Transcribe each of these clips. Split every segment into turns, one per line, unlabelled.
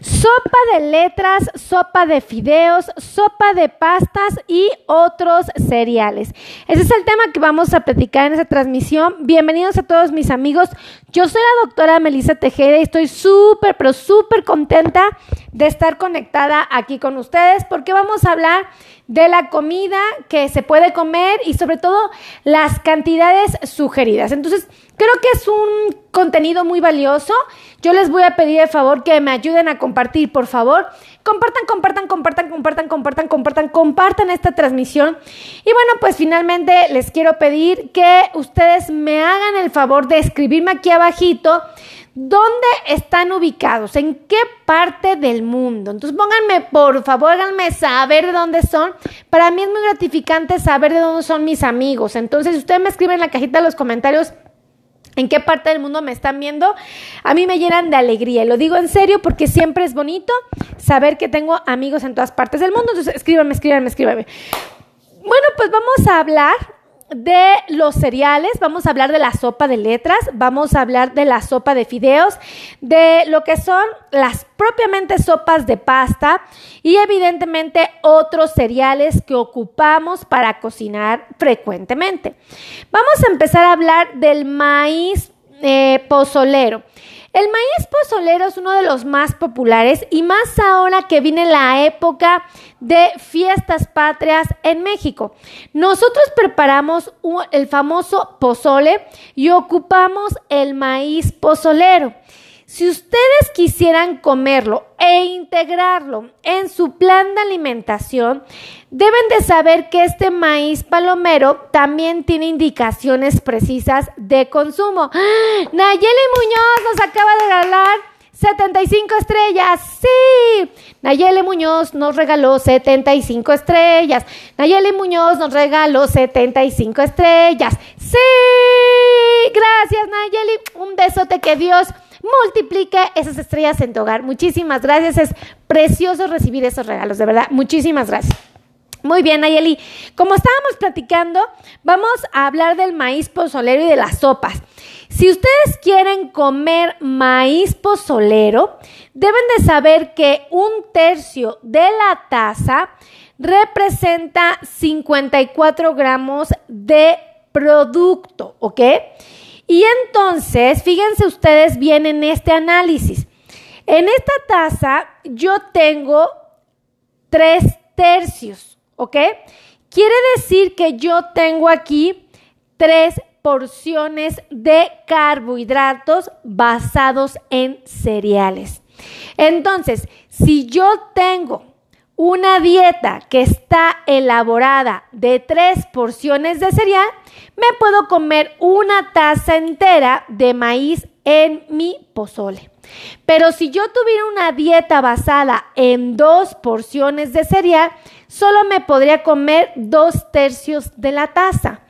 Sopa de letras, sopa de fideos, sopa de pastas y otros cereales. Ese es el tema que vamos a platicar en esta transmisión. Bienvenidos a todos mis amigos. Yo soy la doctora Melissa Tejeda y estoy súper, pero súper contenta de estar conectada aquí con ustedes porque vamos a hablar de la comida que se puede comer y sobre todo las cantidades sugeridas. Entonces, creo que es un contenido muy valioso. Yo les voy a pedir el favor que me ayuden a compartir, por favor. Compartan, compartan, compartan, compartan, compartan, compartan, compartan esta transmisión. Y bueno, pues finalmente les quiero pedir que ustedes me hagan el favor de escribirme aquí abajito ¿Dónde están ubicados? ¿En qué parte del mundo? Entonces pónganme, por favor, háganme saber de dónde son. Para mí es muy gratificante saber de dónde son mis amigos. Entonces, si ustedes me escriben en la cajita de los comentarios en qué parte del mundo me están viendo, a mí me llenan de alegría. Y lo digo en serio porque siempre es bonito saber que tengo amigos en todas partes del mundo. Entonces, escríbanme, escríbanme, escríbanme. Bueno, pues vamos a hablar de los cereales, vamos a hablar de la sopa de letras, vamos a hablar de la sopa de fideos, de lo que son las propiamente sopas de pasta y evidentemente otros cereales que ocupamos para cocinar frecuentemente. Vamos a empezar a hablar del maíz eh, pozolero. El maíz pozolero es uno de los más populares y más ahora que viene la época de fiestas patrias en México. Nosotros preparamos el famoso pozole y ocupamos el maíz pozolero. Si ustedes quisieran comerlo e integrarlo en su plan de alimentación, deben de saber que este maíz palomero también tiene indicaciones precisas de consumo. ¡Ah! Nayeli Muñoz nos acaba de regalar 75 estrellas. Sí. Nayeli Muñoz nos regaló 75 estrellas. Nayeli Muñoz nos regaló 75 estrellas. Sí. Gracias, Nayeli. Un besote que Dios multiplique esas estrellas en tu hogar. Muchísimas gracias. Es precioso recibir esos regalos, de verdad. Muchísimas gracias. Muy bien, Nayeli. Como estábamos platicando, vamos a hablar del maíz pozolero y de las sopas. Si ustedes quieren comer maíz pozolero, deben de saber que un tercio de la taza representa 54 gramos de producto, ¿ok? Y entonces, fíjense ustedes bien en este análisis. En esta taza yo tengo tres tercios, ¿ok? Quiere decir que yo tengo aquí tres porciones de carbohidratos basados en cereales. Entonces, si yo tengo una dieta que está elaborada de tres porciones de cereal, me puedo comer una taza entera de maíz en mi pozole. Pero si yo tuviera una dieta basada en dos porciones de cereal, solo me podría comer dos tercios de la taza.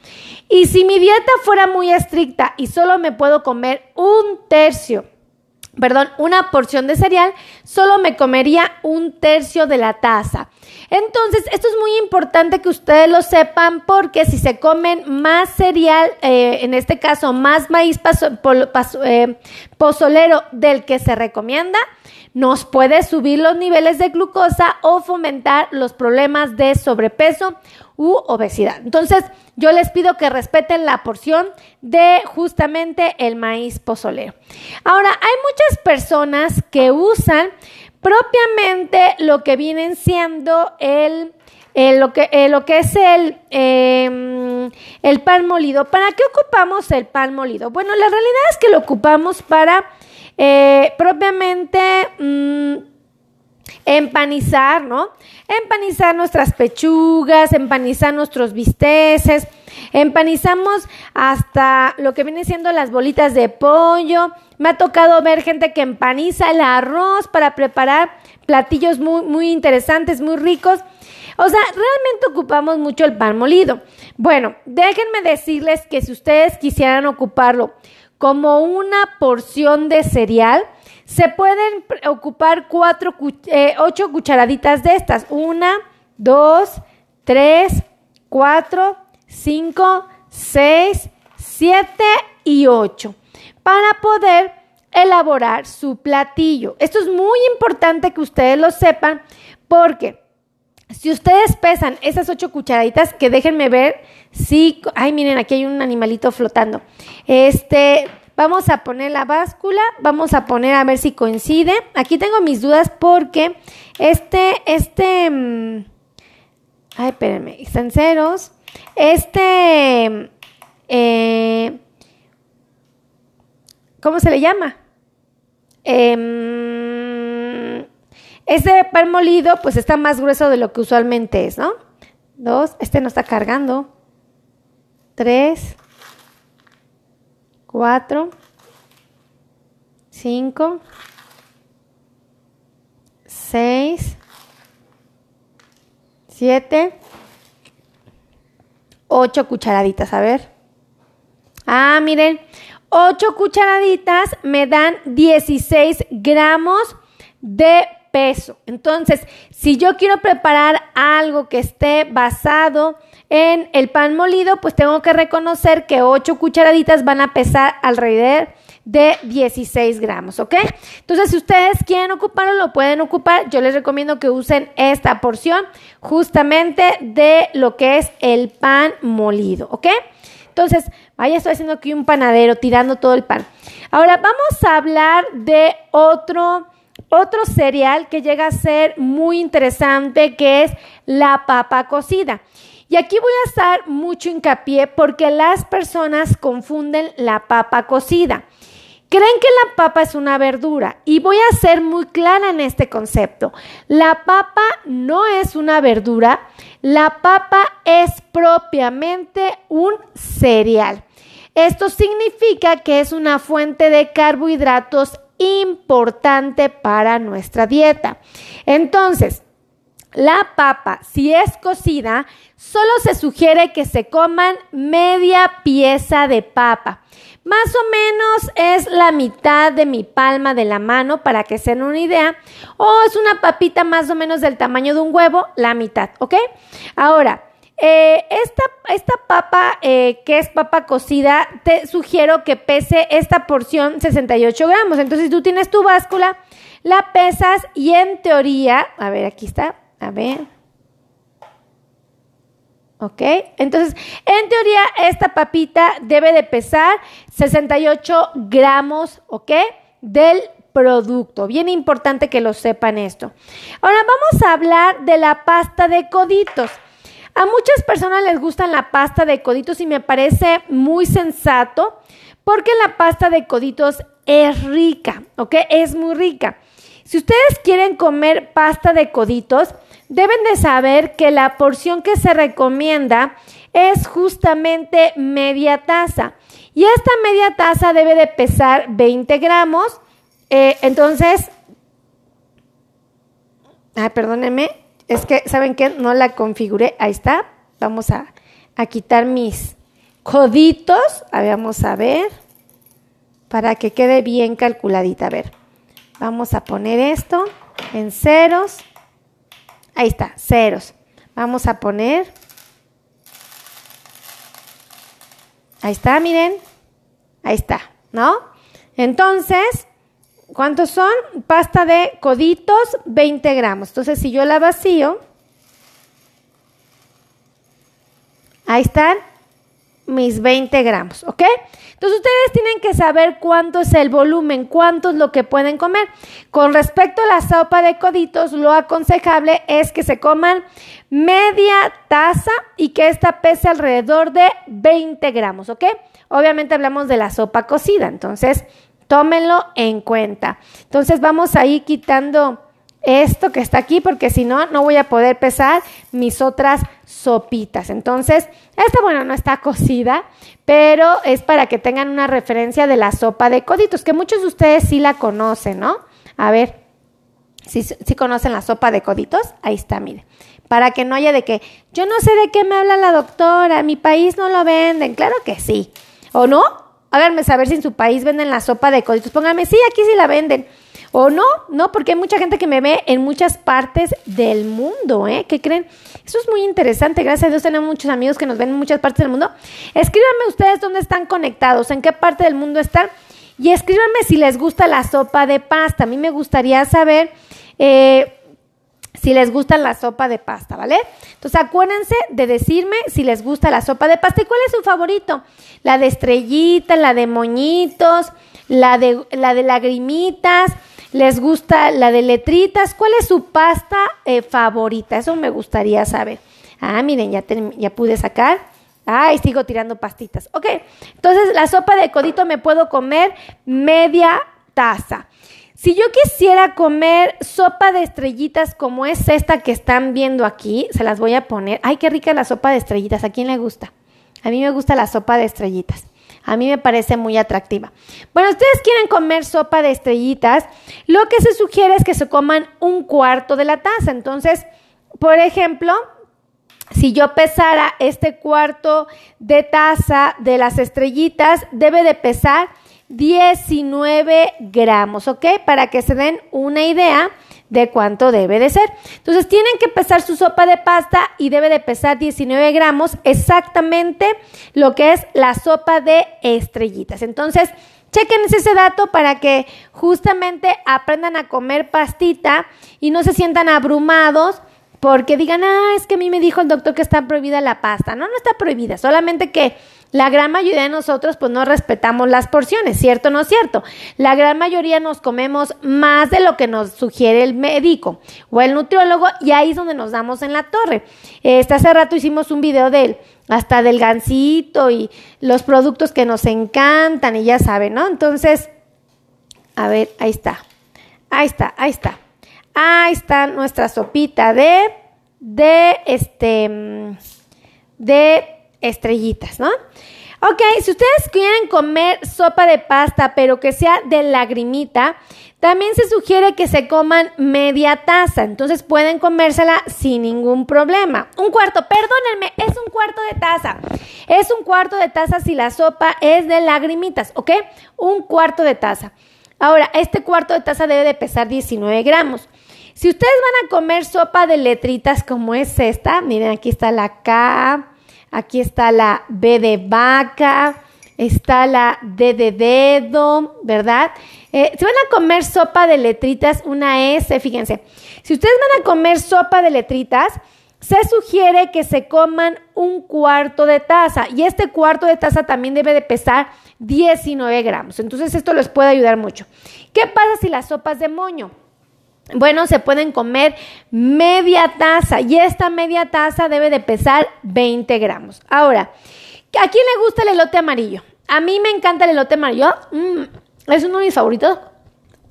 Y si mi dieta fuera muy estricta y solo me puedo comer un tercio perdón, una porción de cereal, solo me comería un tercio de la taza. Entonces, esto es muy importante que ustedes lo sepan porque si se comen más cereal, eh, en este caso más maíz eh, pozolero del que se recomienda, nos puede subir los niveles de glucosa o fomentar los problemas de sobrepeso u obesidad. Entonces, yo les pido que respeten la porción de justamente el maíz pozolero. Ahora, hay muchas personas que usan propiamente lo que vienen siendo el, lo, que, lo que es el, em, el pan molido. ¿Para qué ocupamos el pan molido? Bueno, la realidad es que lo ocupamos para eh, propiamente mm, empanizar, ¿no? Empanizar nuestras pechugas, empanizar nuestros bisteces, empanizamos hasta lo que viene siendo las bolitas de pollo. Me ha tocado ver gente que empaniza el arroz para preparar platillos muy, muy interesantes, muy ricos. O sea, realmente ocupamos mucho el pan molido. Bueno, déjenme decirles que si ustedes quisieran ocuparlo como una porción de cereal, se pueden ocupar eh, ocho cucharaditas de estas. Una, dos, tres, cuatro, cinco, seis, siete y ocho. Para poder elaborar su platillo. Esto es muy importante que ustedes lo sepan porque si ustedes pesan esas ocho cucharaditas, que déjenme ver si, ay miren, aquí hay un animalito flotando. Este, vamos a poner la báscula, vamos a poner a ver si coincide. Aquí tengo mis dudas porque este, este, mm, ay, espérenme, están ceros. Este, eh, ¿cómo se le llama? Eh, este pan molido pues está más grueso de lo que usualmente es, ¿no? Dos, este no está cargando. Tres, cuatro, cinco, seis, siete, ocho cucharaditas, a ver. Ah, miren, 8 cucharaditas me dan 16 gramos de peso. Entonces, si yo quiero preparar algo que esté basado en el pan molido, pues tengo que reconocer que 8 cucharaditas van a pesar alrededor de 16 gramos, ¿ok? Entonces, si ustedes quieren ocuparlo, lo pueden ocupar. Yo les recomiendo que usen esta porción justamente de lo que es el pan molido, ¿ok? Entonces, vaya, estoy haciendo aquí un panadero, tirando todo el pan. Ahora vamos a hablar de otro, otro cereal que llega a ser muy interesante, que es la papa cocida. Y aquí voy a estar mucho hincapié porque las personas confunden la papa cocida. Creen que la papa es una verdura y voy a ser muy clara en este concepto. La papa no es una verdura, la papa es propiamente un cereal. Esto significa que es una fuente de carbohidratos importante para nuestra dieta. Entonces, la papa, si es cocida, solo se sugiere que se coman media pieza de papa. Más o menos es la mitad de mi palma de la mano para que se den una idea. O es una papita más o menos del tamaño de un huevo, la mitad, ¿ok? Ahora, eh, esta, esta, papa, eh, que es papa cocida, te sugiero que pese esta porción 68 gramos. Entonces, tú tienes tu báscula, la pesas y en teoría, a ver, aquí está, a ver. ¿Ok? Entonces, en teoría, esta papita debe de pesar 68 gramos, ¿ok? Del producto. Bien importante que lo sepan esto. Ahora vamos a hablar de la pasta de coditos. A muchas personas les gusta la pasta de coditos y me parece muy sensato porque la pasta de coditos es rica, ¿ok? Es muy rica. Si ustedes quieren comer pasta de coditos, deben de saber que la porción que se recomienda es justamente media taza. Y esta media taza debe de pesar 20 gramos. Eh, entonces, ay, perdónenme, es que, ¿saben qué? No la configuré. Ahí está. Vamos a, a quitar mis coditos. A ver, vamos a ver. Para que quede bien calculadita. A ver, vamos a poner esto en ceros. Ahí está, ceros. Vamos a poner. Ahí está, miren. Ahí está, ¿no? Entonces, ¿cuántos son? Pasta de coditos, 20 gramos. Entonces, si yo la vacío, ahí están mis 20 gramos, ¿ok? Entonces ustedes tienen que saber cuánto es el volumen, cuánto es lo que pueden comer. Con respecto a la sopa de coditos, lo aconsejable es que se coman media taza y que esta pese alrededor de 20 gramos, ¿ok? Obviamente hablamos de la sopa cocida, entonces tómenlo en cuenta. Entonces vamos a ir quitando esto que está aquí porque si no, no voy a poder pesar mis otras sopitas. Entonces, esta, bueno, no está cocida, pero es para que tengan una referencia de la sopa de coditos, que muchos de ustedes sí la conocen, ¿no? A ver, si ¿sí, conocen la sopa de coditos, ahí está, mire. Para que no haya de que, yo no sé de qué me habla la doctora, mi país no lo venden, claro que sí. ¿O no? Háganme saber si en su país venden la sopa de coditos. Pónganme, sí, aquí sí la venden. O no, no, porque hay mucha gente que me ve en muchas partes del mundo, ¿eh? ¿Qué creen? Eso es muy interesante. Gracias a Dios tenemos muchos amigos que nos ven en muchas partes del mundo. Escríbanme ustedes dónde están conectados, en qué parte del mundo están. y escríbanme si les gusta la sopa de pasta. A mí me gustaría saber eh, si les gusta la sopa de pasta, ¿vale? Entonces acuérdense de decirme si les gusta la sopa de pasta y cuál es su favorito. La de estrellita, la de moñitos, la de, la de lagrimitas, les gusta la de letritas. ¿Cuál es su pasta eh, favorita? Eso me gustaría saber. Ah, miren, ya, ya pude sacar. Ay, sigo tirando pastitas. Ok, entonces la sopa de codito me puedo comer media taza. Si yo quisiera comer sopa de estrellitas como es esta que están viendo aquí, se las voy a poner. Ay, qué rica la sopa de estrellitas. ¿A quién le gusta? A mí me gusta la sopa de estrellitas. A mí me parece muy atractiva. Bueno, ustedes quieren comer sopa de estrellitas, lo que se sugiere es que se coman un cuarto de la taza. Entonces, por ejemplo, si yo pesara este cuarto de taza de las estrellitas, debe de pesar 19 gramos, ¿ok? Para que se den una idea de cuánto debe de ser. Entonces tienen que pesar su sopa de pasta y debe de pesar 19 gramos exactamente lo que es la sopa de estrellitas. Entonces, chequen ese dato para que justamente aprendan a comer pastita y no se sientan abrumados porque digan, ah, es que a mí me dijo el doctor que está prohibida la pasta. No, no está prohibida, solamente que la gran mayoría de nosotros pues no respetamos las porciones, ¿cierto o no es cierto? La gran mayoría nos comemos más de lo que nos sugiere el médico o el nutriólogo y ahí es donde nos damos en la torre. Este, hace rato hicimos un video de él, hasta del gansito y los productos que nos encantan y ya saben, ¿no? Entonces, a ver, ahí está, ahí está, ahí está. Ahí está nuestra sopita de, de, este, de estrellitas, ¿no? Ok, si ustedes quieren comer sopa de pasta, pero que sea de lagrimita, también se sugiere que se coman media taza, entonces pueden comérsela sin ningún problema. Un cuarto, perdónenme, es un cuarto de taza. Es un cuarto de taza si la sopa es de lagrimitas, ¿ok? Un cuarto de taza. Ahora, este cuarto de taza debe de pesar 19 gramos. Si ustedes van a comer sopa de letritas como es esta, miren, aquí está la K, aquí está la B de vaca, está la D de dedo, ¿verdad? Eh, si van a comer sopa de letritas, una S, fíjense, si ustedes van a comer sopa de letritas, se sugiere que se coman un cuarto de taza y este cuarto de taza también debe de pesar 19 gramos. Entonces esto les puede ayudar mucho. ¿Qué pasa si la sopa es de moño? Bueno, se pueden comer media taza y esta media taza debe de pesar 20 gramos. Ahora, ¿a quién le gusta el elote amarillo? A mí me encanta el elote amarillo. Mm, es uno de mis favoritos.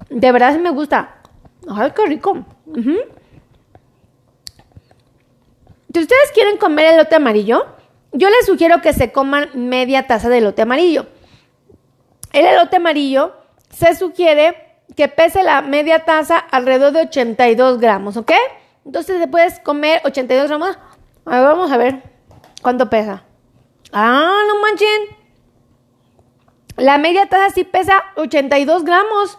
De verdad me gusta. Ay, qué rico. Si ustedes quieren comer elote amarillo, yo les sugiero que se coman media taza de elote amarillo. El elote amarillo se sugiere que pese la media taza alrededor de 82 gramos, ¿ok? Entonces te puedes comer 82 gramos. A ver, vamos a ver cuánto pesa. Ah, no manchen. La media taza sí pesa 82 gramos.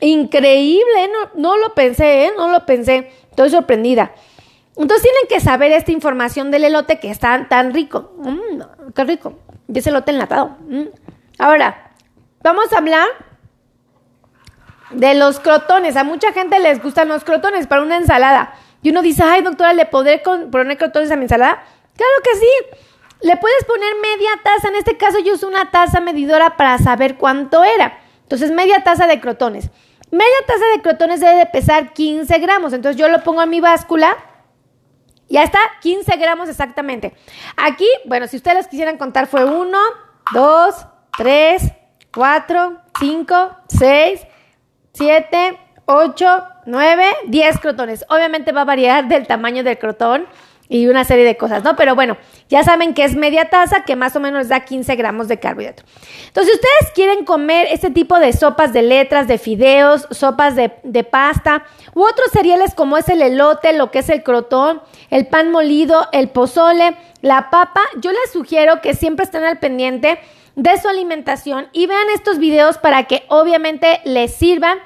Increíble, no, no lo pensé, ¿eh? No lo pensé. Estoy sorprendida. Entonces tienen que saber esta información del elote que está tan rico. Mm, qué rico. Y ese elote enlatado. Mm. Ahora, vamos a hablar de los crotones. A mucha gente les gustan los crotones para una ensalada. Y uno dice, ay, doctora, ¿le podré poner crotones a mi ensalada? Claro que sí. Le puedes poner media taza. En este caso yo uso una taza medidora para saber cuánto era. Entonces, media taza de crotones. Media taza de crotones debe de pesar 15 gramos. Entonces, yo lo pongo en mi báscula. Ya está, 15 gramos exactamente. Aquí, bueno, si ustedes los quisieran contar, fue 1, 2, 3, 4, 5, 6, 7, 8, 9, 10 crotones. Obviamente va a variar del tamaño del crotón y una serie de cosas, ¿no? Pero bueno, ya saben que es media taza, que más o menos da 15 gramos de carbohidrato. Entonces, si ustedes quieren comer este tipo de sopas de letras, de fideos, sopas de, de, pasta u otros cereales como es el elote, lo que es el crotón, el pan molido, el pozole, la papa, yo les sugiero que siempre estén al pendiente de su alimentación y vean estos videos para que obviamente les sirvan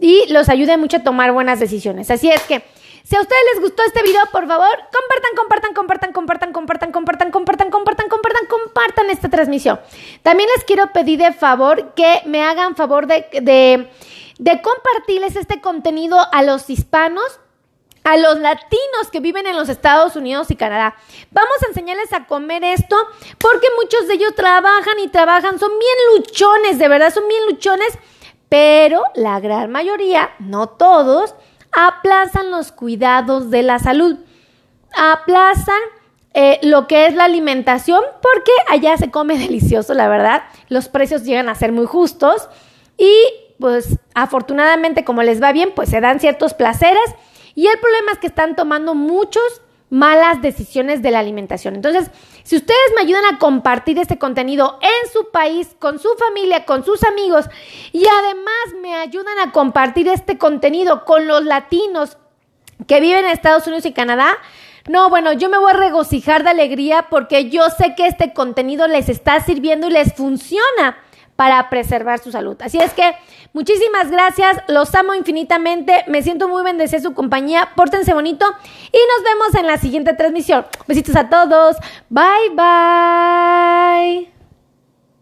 y los ayude mucho a tomar buenas decisiones. Así es que Si a ustedes les gustó este video, por favor, compartan, compartan, compartan, compartan, compartan, compartan, compartan, compartan, compartan, compartan esta transmisión. También les quiero pedir de favor que me hagan favor de, de, de compartirles este contenido a los hispanos a los latinos que viven en los Estados Unidos y Canadá. Vamos a enseñarles a comer esto porque muchos de ellos trabajan y trabajan, son bien luchones, de verdad son bien luchones, pero la gran mayoría, no todos, aplazan los cuidados de la salud, aplazan eh, lo que es la alimentación porque allá se come delicioso, la verdad, los precios llegan a ser muy justos y pues afortunadamente como les va bien, pues se dan ciertos placeres y el problema es que están tomando muchos malas decisiones de la alimentación. Entonces, si ustedes me ayudan a compartir este contenido en su país, con su familia, con sus amigos, y además me ayudan a compartir este contenido con los latinos que viven en Estados Unidos y Canadá, no, bueno, yo me voy a regocijar de alegría porque yo sé que este contenido les está sirviendo y les funciona para preservar su salud. Así es que muchísimas gracias, los amo infinitamente, me siento muy bendecida su compañía, pórtense bonito y nos vemos en la siguiente transmisión. Besitos a todos, bye bye.